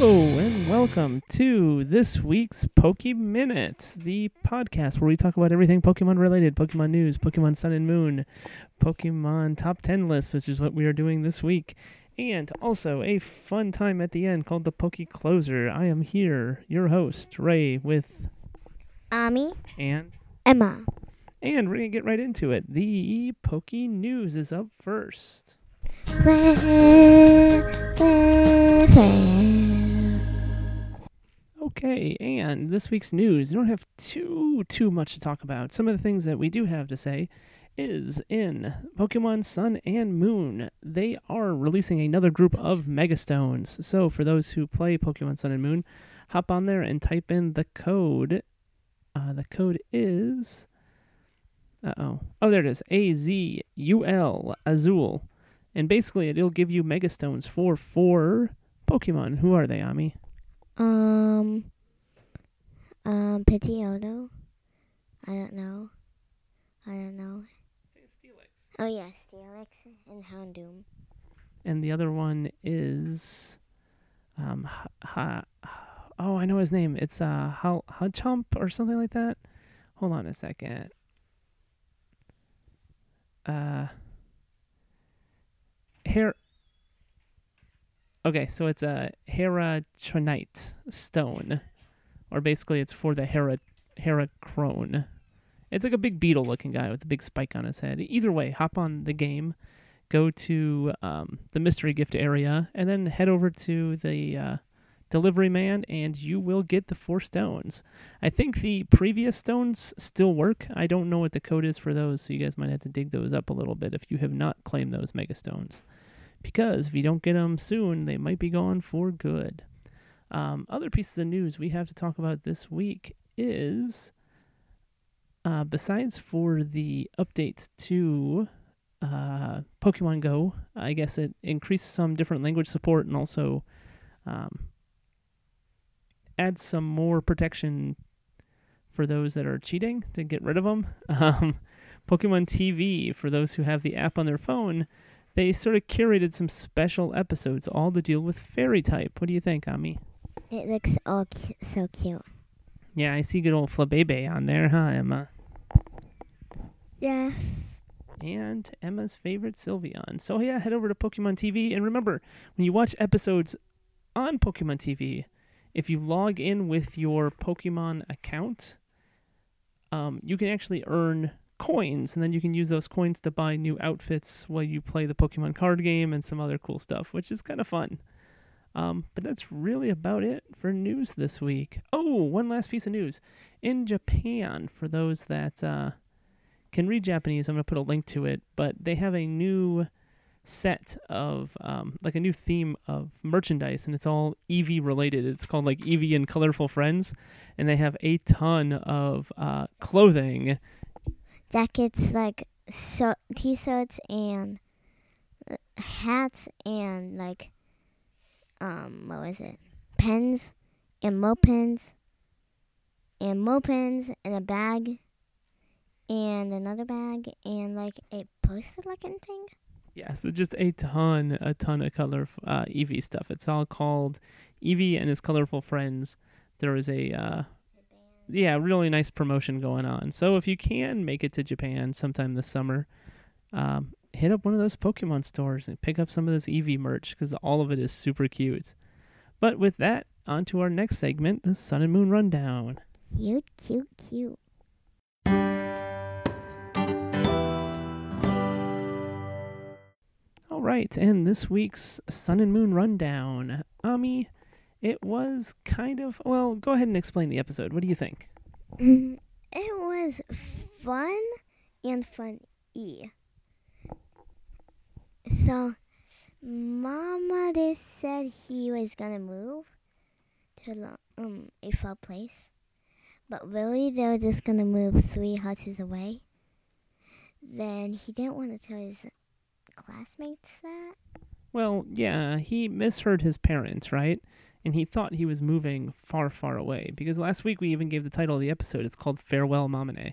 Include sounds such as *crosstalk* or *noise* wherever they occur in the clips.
Hello and welcome to this week's Poke Minute, the podcast where we talk about everything Pokemon related, Pokemon news, Pokemon Sun and Moon, Pokemon top 10 lists, which is what we are doing this week, and also a fun time at the end called the Poke Closer. I am here, your host, Ray, with Ami, and Emma. and we're going to get right into it. The Poke News is up first. Flare, flare, flare. Okay, and this week's news, you don't have too too much to talk about. Some of the things that we do have to say is in Pokemon Sun and Moon. They are releasing another group of Megastones. So for those who play Pokemon Sun and Moon, hop on there and type in the code. Uh, the code is uh oh. Oh, there it is. A Z U L Azul. And basically, it'll give you Megastones for four Pokemon. Who are they, Ami? Um, um, Pidgeotto. I don't know. I don't know. Oh yeah, Steelix and Houndoom. and the other one is um ha, ha, oh I know his name it's uh Hal Hudchump or something like that hold on a second uh hair okay so it's a Heratronite stone or basically it's for the Hera Hera Heracrone. It's like a big beetle looking guy with a big spike on his head. Either way hop on the game go to um, the mystery gift area and then head over to the uh, delivery man and you will get the four stones. I think the previous stones still work. I don't know what the code is for those so you guys might have to dig those up a little bit if you have not claimed those mega stones because if you don't get them soon they might be gone for good um, other pieces of news we have to talk about this week is uh, besides for the update to uh, Pokemon Go. I guess it increases some different language support and also um, adds some more protection for those that are cheating to get rid of them. *laughs* Um, Pokemon TV, for those who have the app on their phone, they sort of curated some special episodes all to deal with fairy type. What do you think, Ami? It looks all cu- so cute. Yeah, I see good old Flabebe on there, huh, Emma? Yes. and Emma's favorite Sylveon. So yeah, head over to Pokemon TV and remember when you watch episodes on Pokemon TV, if you log in with your Pokemon account, um, you can actually earn coins, and then you can use those coins to buy new outfits while you play the Pokemon card game and some other cool stuff, which is kind of fun. Um, but that's really about it for news this week. Oh, one last piece of news. In Japan, for those that uh, can read Japanese, I'm going to put a link to it, but they have a new set of, um, like a new theme of merchandise, and it's all Eevee related. It's called like Eevee and Colorful Friends, and they have a ton of uh, clothing. Jackets like so t-shirts and uh, hats and like um what was it? Pens and mo pens and mo pens and a bag and another bag and like a poster looking thing. Yeah, so just a ton, a ton of color uh, Eevee stuff. It's all called Eevee and his colorful friends. There is a uh, yeah, really nice promotion going on. So if you can make it to Japan sometime this summer, um, hit up one of those Pokemon stores and pick up some of this Eevee merch because all of it is super cute. But with that, on to our next segment, the Sun and Moon Rundown. Cute, cute, cute. All right, and this week's Sun and Moon Rundown. Ami, it was kind of well. Go ahead and explain the episode. What do you think? *laughs* It was fun and funny. So, Mama just said he was gonna move to um a far place, but really they were just gonna move three houses away. Then he didn't want to tell his classmates that. Well, yeah, he misheard his parents, right? And he thought he was moving far, far away. Because last week we even gave the title of the episode. It's called Farewell Mamane.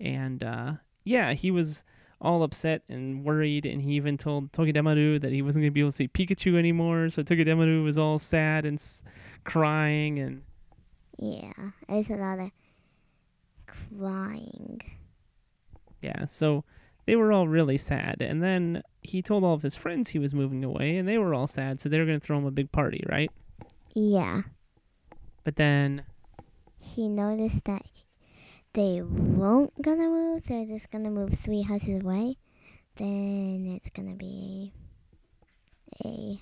And uh, yeah, he was all upset and worried, and he even told Togedemaru that he wasn't going to be able to see Pikachu anymore. So Togedemaru was all sad and s- crying, and Yeah, there's a lot of crying. yeah, so they were all really sad. And then he told all of his friends he was moving away, and they were all sad, so they were going to throw him a big party, right? Yeah, But then, he noticed that they won't gonna move. They're just gonna move three houses away. Then it's gonna be a.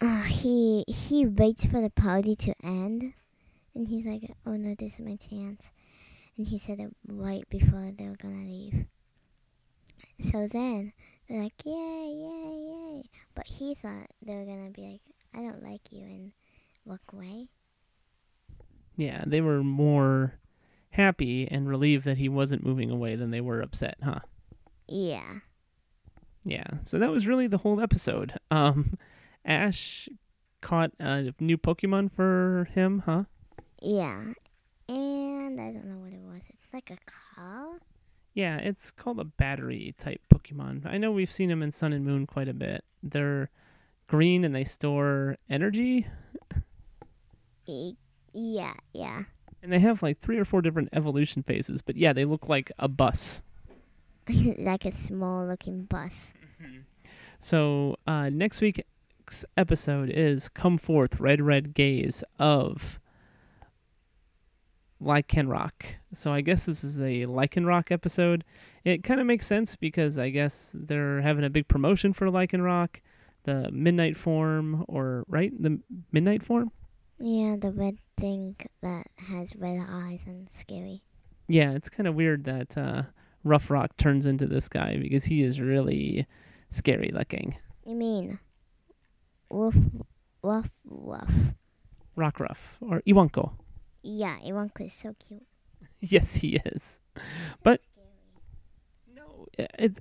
Uh, he he waits for the party to end, and he's like, "Oh no, this is my chance." And he said it right before they were gonna leave. So then they're like, "Yay, yay, yay!" But he thought they were gonna be like, "I don't like you," and walk away. yeah, they were more happy and relieved that he wasn't moving away than they were upset, huh? Yeah. Yeah, so that was really the whole episode. Um, Ash caught a new Pokemon for him, huh? Yeah. And I don't know what it was. It's like a car. Yeah, it's called a battery type Pokemon. I know we've seen them in Sun and Moon quite a bit. They're green and they store energy, yeah, yeah. and they have like three or four different evolution phases. But yeah, they look like a bus. *laughs* like a small looking bus. So uh, next week's episode is "Come Forth, Red Red Gaze" of Lycanroc. So I guess this is a Lycanroc episode. It kind of makes sense because I guess they're having a big promotion for Lycanroc, the Midnight form, or right the Midnight form. Yeah, the red thing that has red eyes and scary. Yeah, it's kind of weird that uh, Rough Rock turns into this guy because he is really scary looking. You mean woof woof woof. Rockruff or Iwanko. Yeah, Iwanko is so cute. *laughs* Yes, he is. But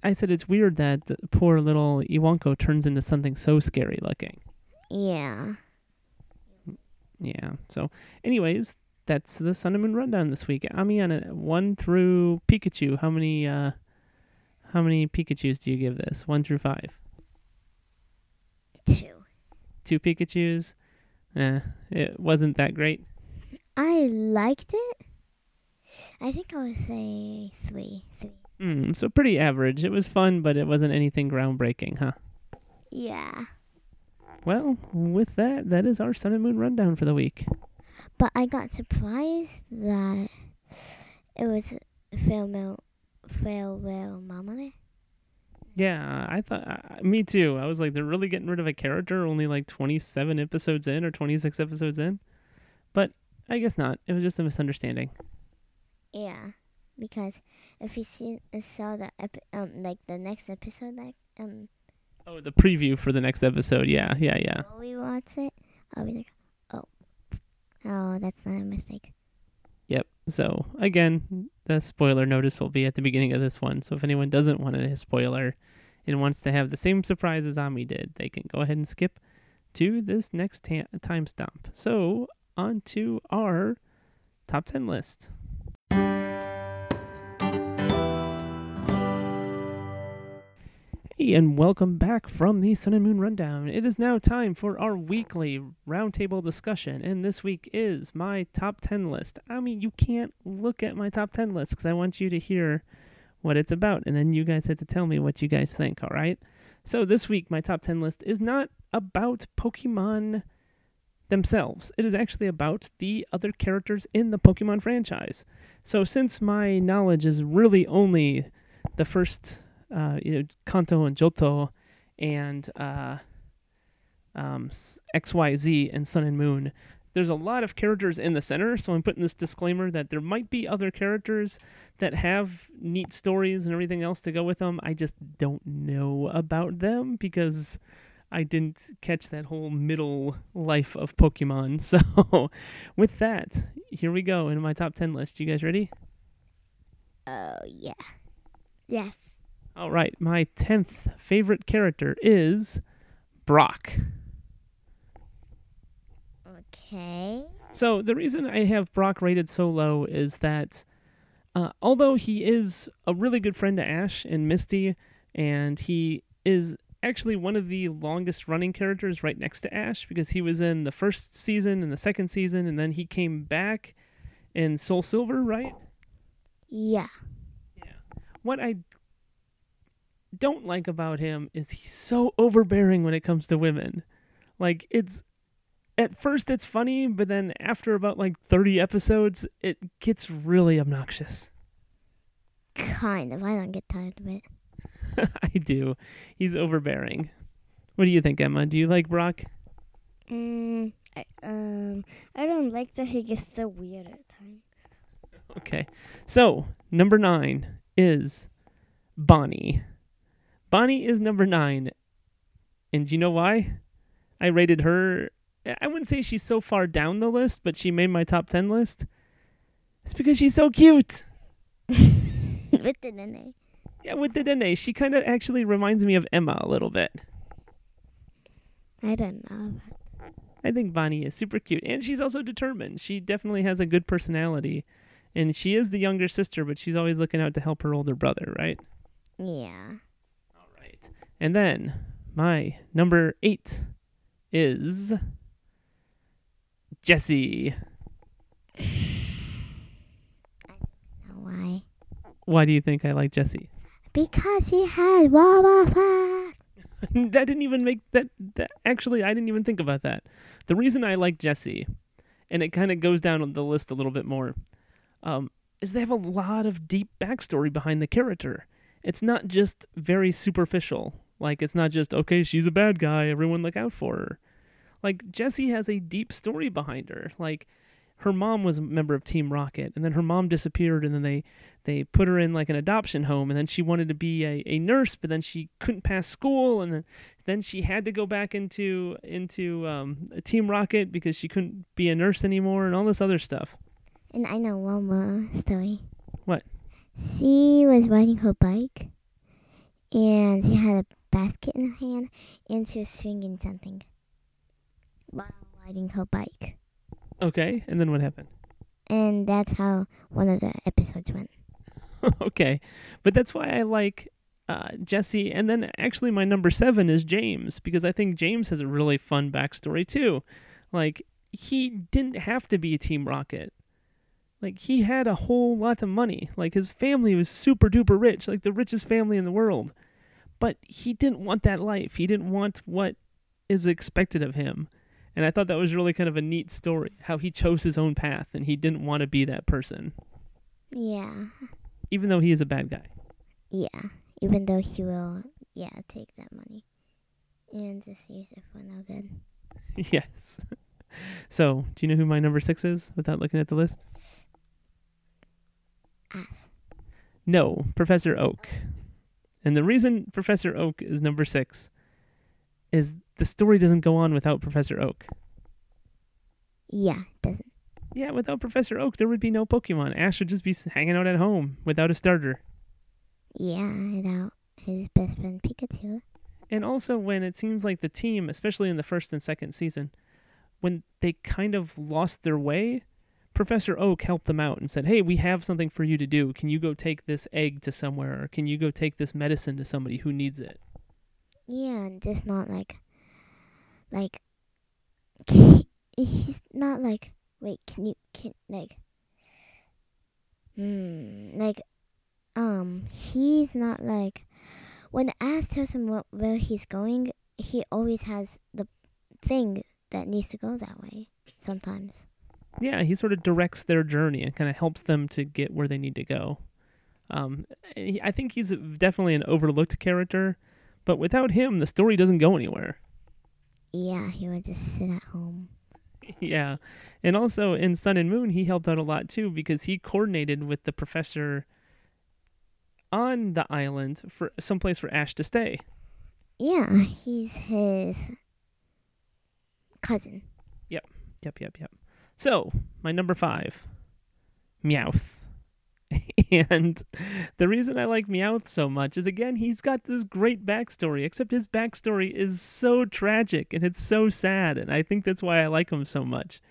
I said it's weird that the poor little Iwanko turns into something so scary looking. Yeah. Yeah. So, anyways, that's the Sun and Moon rundown this week. Ami on one through Pikachu. How many? uh How many Pikachu's do you give this? One through five. Two. Two Pikachu's. Eh, it wasn't that great. I liked it. I think I would say three. Three. Mm, so pretty average. It was fun, but it wasn't anything groundbreaking, huh? Yeah. Well, with that, that is our Sun and Moon rundown for the week. But I got surprised that it was farewell, farewell Mamane. Yeah, I thought, uh, me too. I was like, they're really getting rid of a character only like 27 episodes in or 26 episodes in. But I guess not. It was just a misunderstanding. Yeah, because if you see saw the ep- um like the next episode like um Oh, the preview for the next episode. Yeah, yeah, yeah. we watch it, I'll be like, oh, oh, that's not a mistake. Yep. So, again, the spoiler notice will be at the beginning of this one. So, if anyone doesn't want a spoiler and wants to have the same surprise as Ami did, they can go ahead and skip to this next ta- time stamp. So, on to our top 10 list. Hey, and welcome back from the Sun and Moon Rundown. It is now time for our weekly roundtable discussion, and this week is my top 10 list. I mean, you can't look at my top 10 list because I want you to hear what it's about, and then you guys have to tell me what you guys think, all right? So, this week, my top 10 list is not about Pokemon themselves, it is actually about the other characters in the Pokemon franchise. So, since my knowledge is really only the first uh, you know, Kanto and Johto and uh, um, XYZ and Sun and Moon. There's a lot of characters in the center, so I'm putting this disclaimer that there might be other characters that have neat stories and everything else to go with them. I just don't know about them because I didn't catch that whole middle life of Pokemon. *laughs* So, with that, here we go in my top 10 list. You guys ready? Oh yeah. Yes. All right, my 10th favorite character is Brock. Okay. So, the reason I have Brock rated so low is that Uh, although he is a really good friend to Ash and Misty, and he is actually one of the longest running characters right next to Ash because he was in the first season and the second season, and then he came back in Soul Silver, right? Yeah. Yeah. What I don't like about him is he's so overbearing when it comes to women. Like it's at first it's funny, but then after about like 30 episodes, it gets really obnoxious. Kind of. I don't get tired of it. *laughs* I do. He's overbearing. What do you think, Emma? Do you like Brock? Mm, I, um, I don't like that he gets so weird at times. Okay. So, number nine is Bonnie. Bonnie is number nine. And you know why? I rated her. I wouldn't say she's so far down the list, but she made my top 10 list. It's because she's so cute. *laughs* With the nene. Yeah, with the Dene, she kind of actually reminds me of Emma a little bit. I don't know. I think Bonnie is super cute, and she's also determined. She definitely has a good personality, and she is the younger sister, but she's always looking out to help her older brother, right? Yeah. And then my number eight is Jessie. Why? Why do you think I like Jessie? Because he had Wawa Pack. that didn't even make that, that. Actually, I didn't even think about that. The reason I like Jesse, and it kind of goes down the list a little bit more, um, is they have a lot of deep backstory behind the character. It's not just very superficial. Like it's not just okay, she's a bad guy. Everyone look out for her. Like Jessie has a deep story behind her. Like her mom was a member of Team Rocket, and then her mom disappeared, and then they they put her in like an adoption home, and then she wanted to be a, a nurse, but then she couldn't pass school, and then then she had to go back into into um, Team Rocket because she couldn't be a nurse anymore, and all this other stuff. And I know one more story. What? She was riding her bike, and she had a basket in her hand, and she was swinging something while riding her bike. Okay, and then what happened? And that's how one of the episodes went. *laughs* okay, but that's why I like uh, Jessie, and then actually my number seven is James because I think James has a really fun backstory too. Like he didn't have to be a Team Rocket. Like he had a whole lot of money. Like his family was super duper rich, like the richest family in the world. But he didn't want that life. He didn't want what is expected of him. And I thought that was really kind of a neat story how he chose his own path and he didn't want to be that person, Yeah, even though he is a bad guy. yeah. Even though he will, yeah, take that money and just use it for no good. *laughs* yes. So, do you know who my number six is without looking at the list? Ass. No, Professor Oak. And the reason Professor Oak is number six is the story doesn't go on without Professor Oak. Yeah, doesn't. Yeah, without Professor Oak, there would be no Pokemon. Ash would just be hanging out at home without a starter. Yeah, without his best friend Pikachu. And also, when it seems like the team, especially in the first and second season, when they kind of lost their way, Professor Oak helped them out and said, Hey, we have something for you to do. Can you go take this egg to somewhere? Or can you go take this medicine to somebody who needs it? Yeah, and just not like, like, *laughs* he's not like, wait, can you, can, like, hmm, like, um, he's not like, when Ash tells him where he's going, he always has the thing that needs to go that way, sometimes. Yeah, he sort of directs their journey and kind of helps them to get where they need to go. Um, he- I think he's definitely an overlooked character, but without him, the story doesn't go anywhere. Yeah, he would just sit at home. *laughs* yeah. And also in Sun and Moon, he helped out a lot too because he coordinated with the professor on the island for someplace for Ash to stay. Yeah, he's his cousin. Yep. Yep, yep, yep. So, my number five, Meowth. *laughs* and the reason I like Meowth so much is again, he's got this great backstory, except his backstory is so tragic and it's so sad. And I think that's why I like him so much.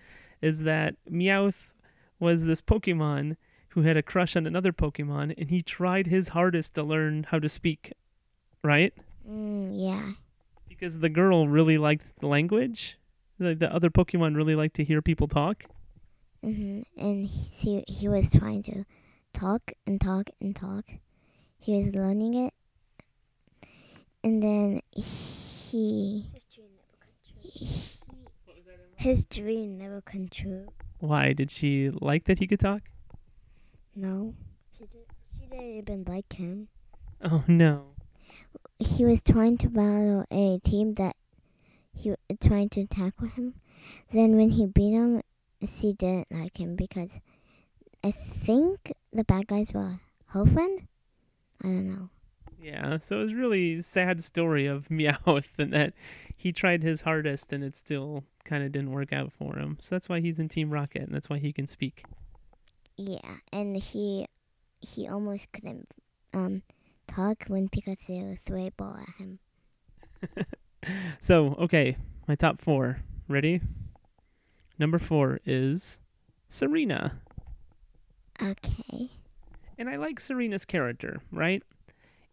Is that Meowth was this Pokemon who had a crush on another Pokemon, and he tried his hardest to learn how to speak, right? Mm, yeah. Because the girl really liked the language. The, the other Pokemon really like to hear people talk. Mm-hmm. And he he was trying to talk and talk and talk. He was learning it, and then he, he His dream never come true. Why? Did she like that he could talk? No. She, did, she didn't even like him. Oh, no. he was trying to battle a team that he trying to tackle him. Then when he beat him, she didn't like him because I think the bad guys were her friend. I don't know. Yeah, so it was really sad story of *laughs* Meowth *laughs* and that he tried his hardest and it still kind of didn't work out for him. So that's why he's in Team Rocket and that's why he can speak. Yeah, and he he almost couldn't um talk when Pikachu threw a ball at him. *laughs* *laughs* So, okay, my top four. Ready? Number four is Serena. Okay. And I like Serena's character, right?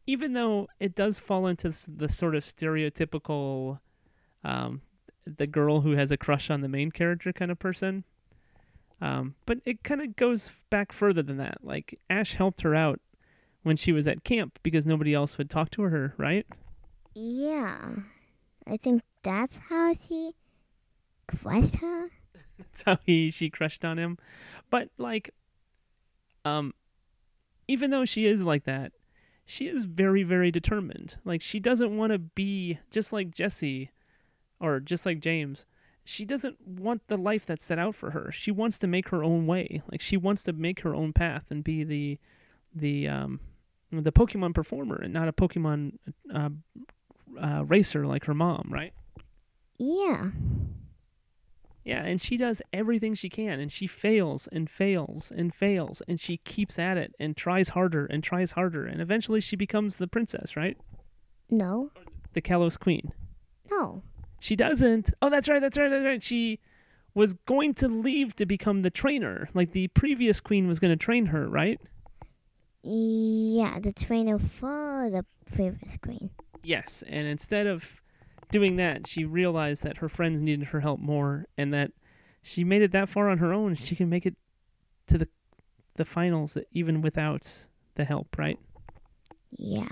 Even though it does fall into the sort of stereotypical, um, the girl who has a crush on the main character kind of person. Um, but it kind of goes back further than that. Like, Ash helped her out when she was at camp because nobody else would talk to her, right? Yeah. I think that's how she crushed her. That's how he she crushed on him. But like um even though she is like that, she is very very determined. Like she doesn't want to be just like Jessie or just like James. She doesn't want the life that's set out for her. She wants to make her own way. Like she wants to make her own path and be the the um the Pokemon performer and not a Pokemon uh, uh, racer like her mom, right? Yeah. Yeah, and she does everything she can, and she fails and fails and fails, and she keeps at it and tries harder and tries harder, and eventually she becomes the princess, right? No. The Kalos Queen. No. She doesn't. Oh, that's right, that's right, that's right. She was going to leave to become the trainer. Like the previous queen was going to train her, right? Yeah, the trainer for the previous queen. Yes, and instead of doing that, she realized that her friends needed her help more, and that she made it that far on her own. She can make it to the the finals even without the help, right? Yeah.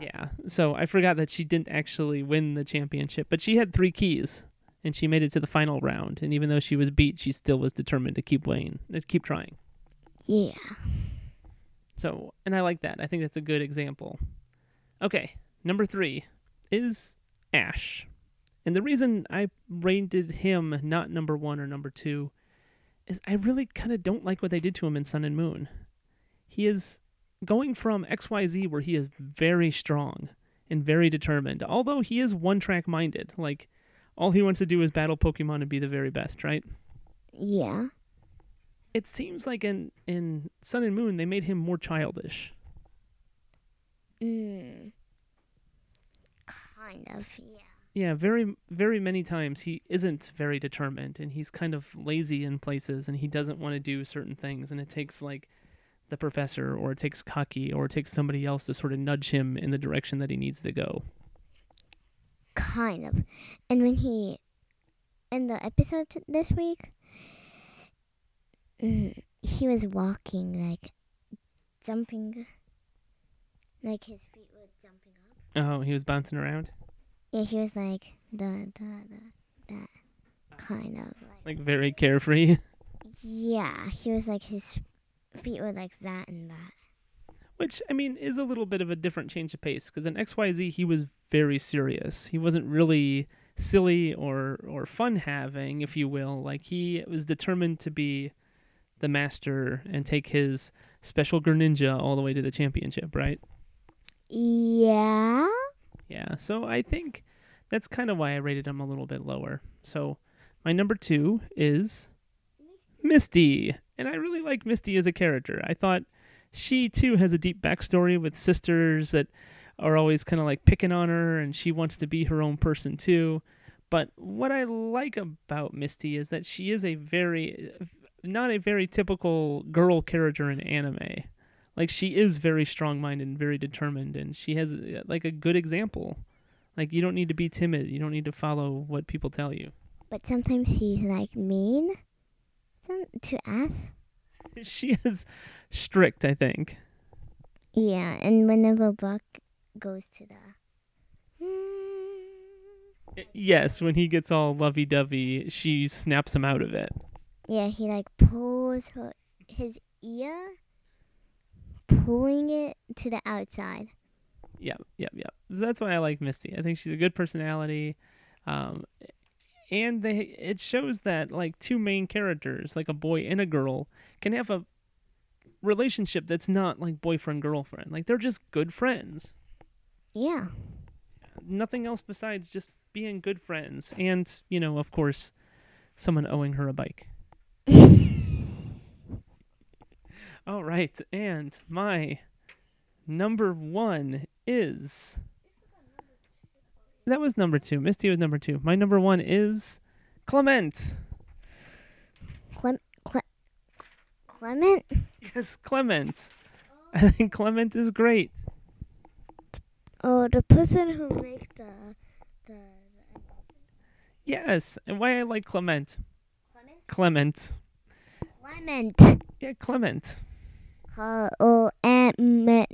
Yeah. So I forgot that she didn't actually win the championship, but she had three keys, and she made it to the final round. And even though she was beat, she still was determined to keep winning, to uh, keep trying. Yeah. So, and I like that. I think that's a good example. Okay, number three is Ash. And the reason I rated him not number one or number two is I really kind of don't like what they did to him in Sun and Moon. He is going from XYZ, where he is very strong and very determined, although he is one track minded. Like, all he wants to do is battle Pokemon and be the very best, right? Yeah. It seems like in, in Sun and Moon, they made him more childish. Mm. Kind of, yeah. Yeah, very very many times he isn't very determined and he's kind of lazy in places and he doesn't want to do certain things and it takes like the professor or it takes Kaki or it takes somebody else to sort of nudge him in the direction that he needs to go. Kind of. And when he, in the episode this week, mm, he was walking, like, jumping, like his feet were jumping up. Oh, he was bouncing around Yeah, he was like, the, the, the, that kind of, like, like very carefree. *laughs* yeah, he was like, his feet were like that and that. Which I mean is a little bit of a different change of pace because in XYZ he was very serious. He wasn't really silly or or fun having, if you will. Like he was determined to be the master and take his special Greninja all the way to the championship, right? Yeah? Yeah. So I think that's kind of why I rated him a little bit lower. So my number two is Misty. And I really like Misty as a character. I thought she too has a deep backstory with sisters that are always kind of like picking on her and she wants to be her own person too. But what I like about Misty is that she is a very not a very typical girl character in anime. Like she is very strong-minded and very determined and she has uh, like a good example. Like you don't need to be timid. You don't need to follow what people tell you. But sometimes he's like mean some, to us. *laughs* She is strict, I think. Yeah, and whenever Buck goes to the. Yes, when he gets all lovey-dovey, she snaps him out of it. Yeah, he like pulls her, his ear, pulling it to the outside. Yep, yep, yep. So that's why I like Misty. I think she's a good personality. Um, and they it shows that like two main characters, like a boy and a girl, can have a relationship that's not like boyfriend girlfriend. Like they're just good friends. Yeah. Nothing else besides just being good friends. And, you know, of course, someone owing her a bike. All right, and my number one is that was number two. Misty was number two. My number one is Clement. Clem, Cle, Clement? Yes, Clement. I think Clement is great. Oh, the person who makes the the. Yes, and why I like Clement. Clement. Clement. Yeah, Clement. C O M E.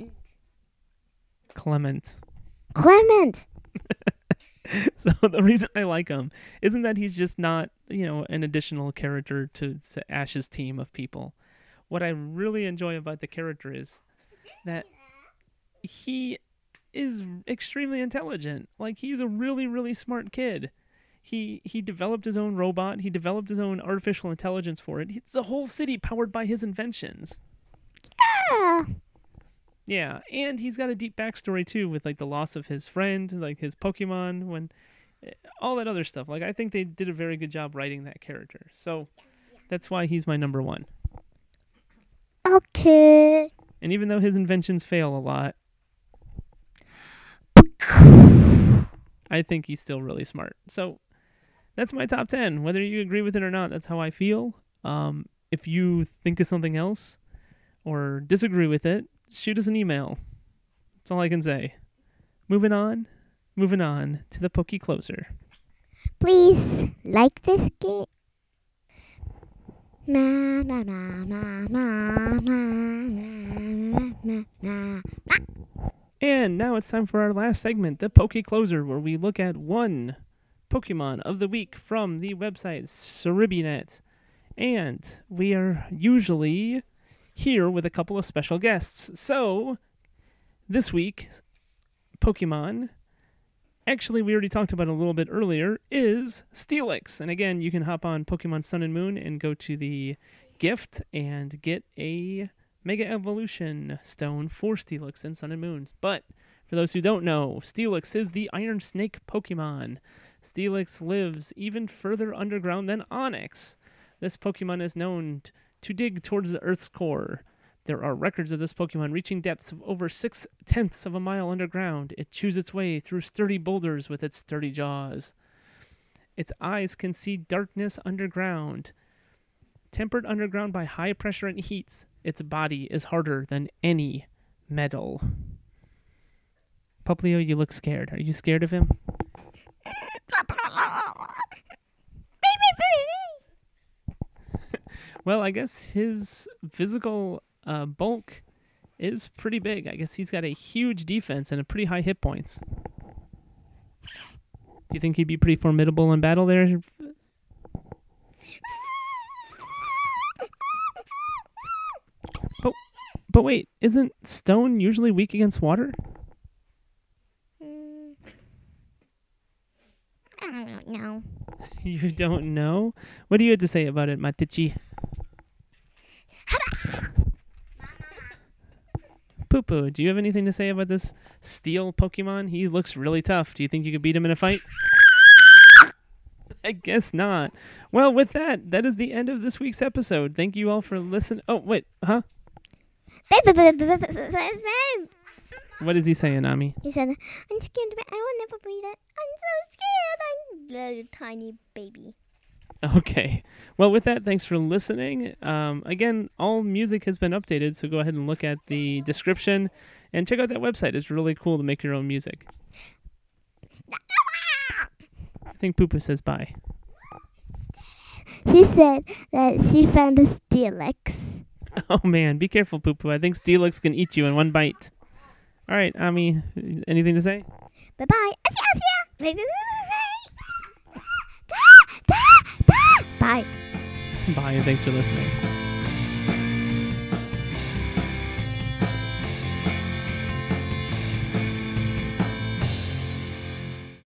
Clement. Clement. *laughs* so the reason I like him isn't that he's just not, you know, an additional character to, to Ash's team of people. What I really enjoy about the character is that he is extremely intelligent. Like he's a really, really smart kid. He he developed his own robot. He developed his own artificial intelligence for it. It's a whole city powered by his inventions. Yeah. Yeah, and he's got a deep backstory too, with like the loss of his friend, like his Pokemon, when eh, all that other stuff. Like I think they did a very good job writing that character, so that's why he's my number one. Okay. And even though his inventions fail a lot, I think he's still really smart. So that's my top ten. Whether you agree with it or not, that's how I feel. Um, if you think of something else or disagree with it, shoot us an email. That's all I can say. Moving on, moving on to the pokey closer. Please like this game. Na na na na na na na na And now it's time for our last segment, the Poke Closer, where we look at one Pokemon of the week from the website Serebii.net. And we are usually here with a couple of special guests. So, this week, Pokemon, actually, we already talked about a little bit earlier, is Steelix. And again, you can hop on Pokemon Sun and Moon and go to the gift and get a Mega Evolution Stone for Steelix and Sun and Moons. But for those who don't know, Steelix is the Iron Snake Pokemon. Steelix lives even further underground than Onix. This Pokemon is known to dig towards the Earth's core. There are records of this Pokemon reaching depths of over six tenths of a mile underground. It chews its way through sturdy boulders with its sturdy jaws. Its eyes can see darkness underground. Tempered underground by high pressure and heats, its body is harder than any metal. Popplio, you look scared. Are you scared of him? Well, I guess his physical uh, bulk is pretty big. I guess he's got a huge defense and a pretty high hit points. Do you think he'd be pretty formidable in battle there? But but wait, isn't stone usually weak against water? I don't know. *laughs* You don't know? What do you have to say about it, Matichi? Poo Poo, do you have anything to say about this steel Pokemon? He looks really tough. Do you think you could beat him in a fight? *laughs* I guess not. Well, with that, that is the end of this week's episode. Thank you all for listening. Oh, wait, huh? What is he saying, Ami? He said, I'm scared, but I will never breathe it. I'm so scared. I'm a tiny baby. *laughs* Okay. Well, with that, thanks for listening. Um, again, all music has been updated, so go ahead and look at the description and check out that website. It's really cool to make your own music. I think Poopa says bye. She said that she found a Steelix. *laughs* Oh man, be careful, Poopa. I think Steelix can eat you in one bite. All right, Ami, anything to say? Bye bye. Bye. Bye, and thanks for listening.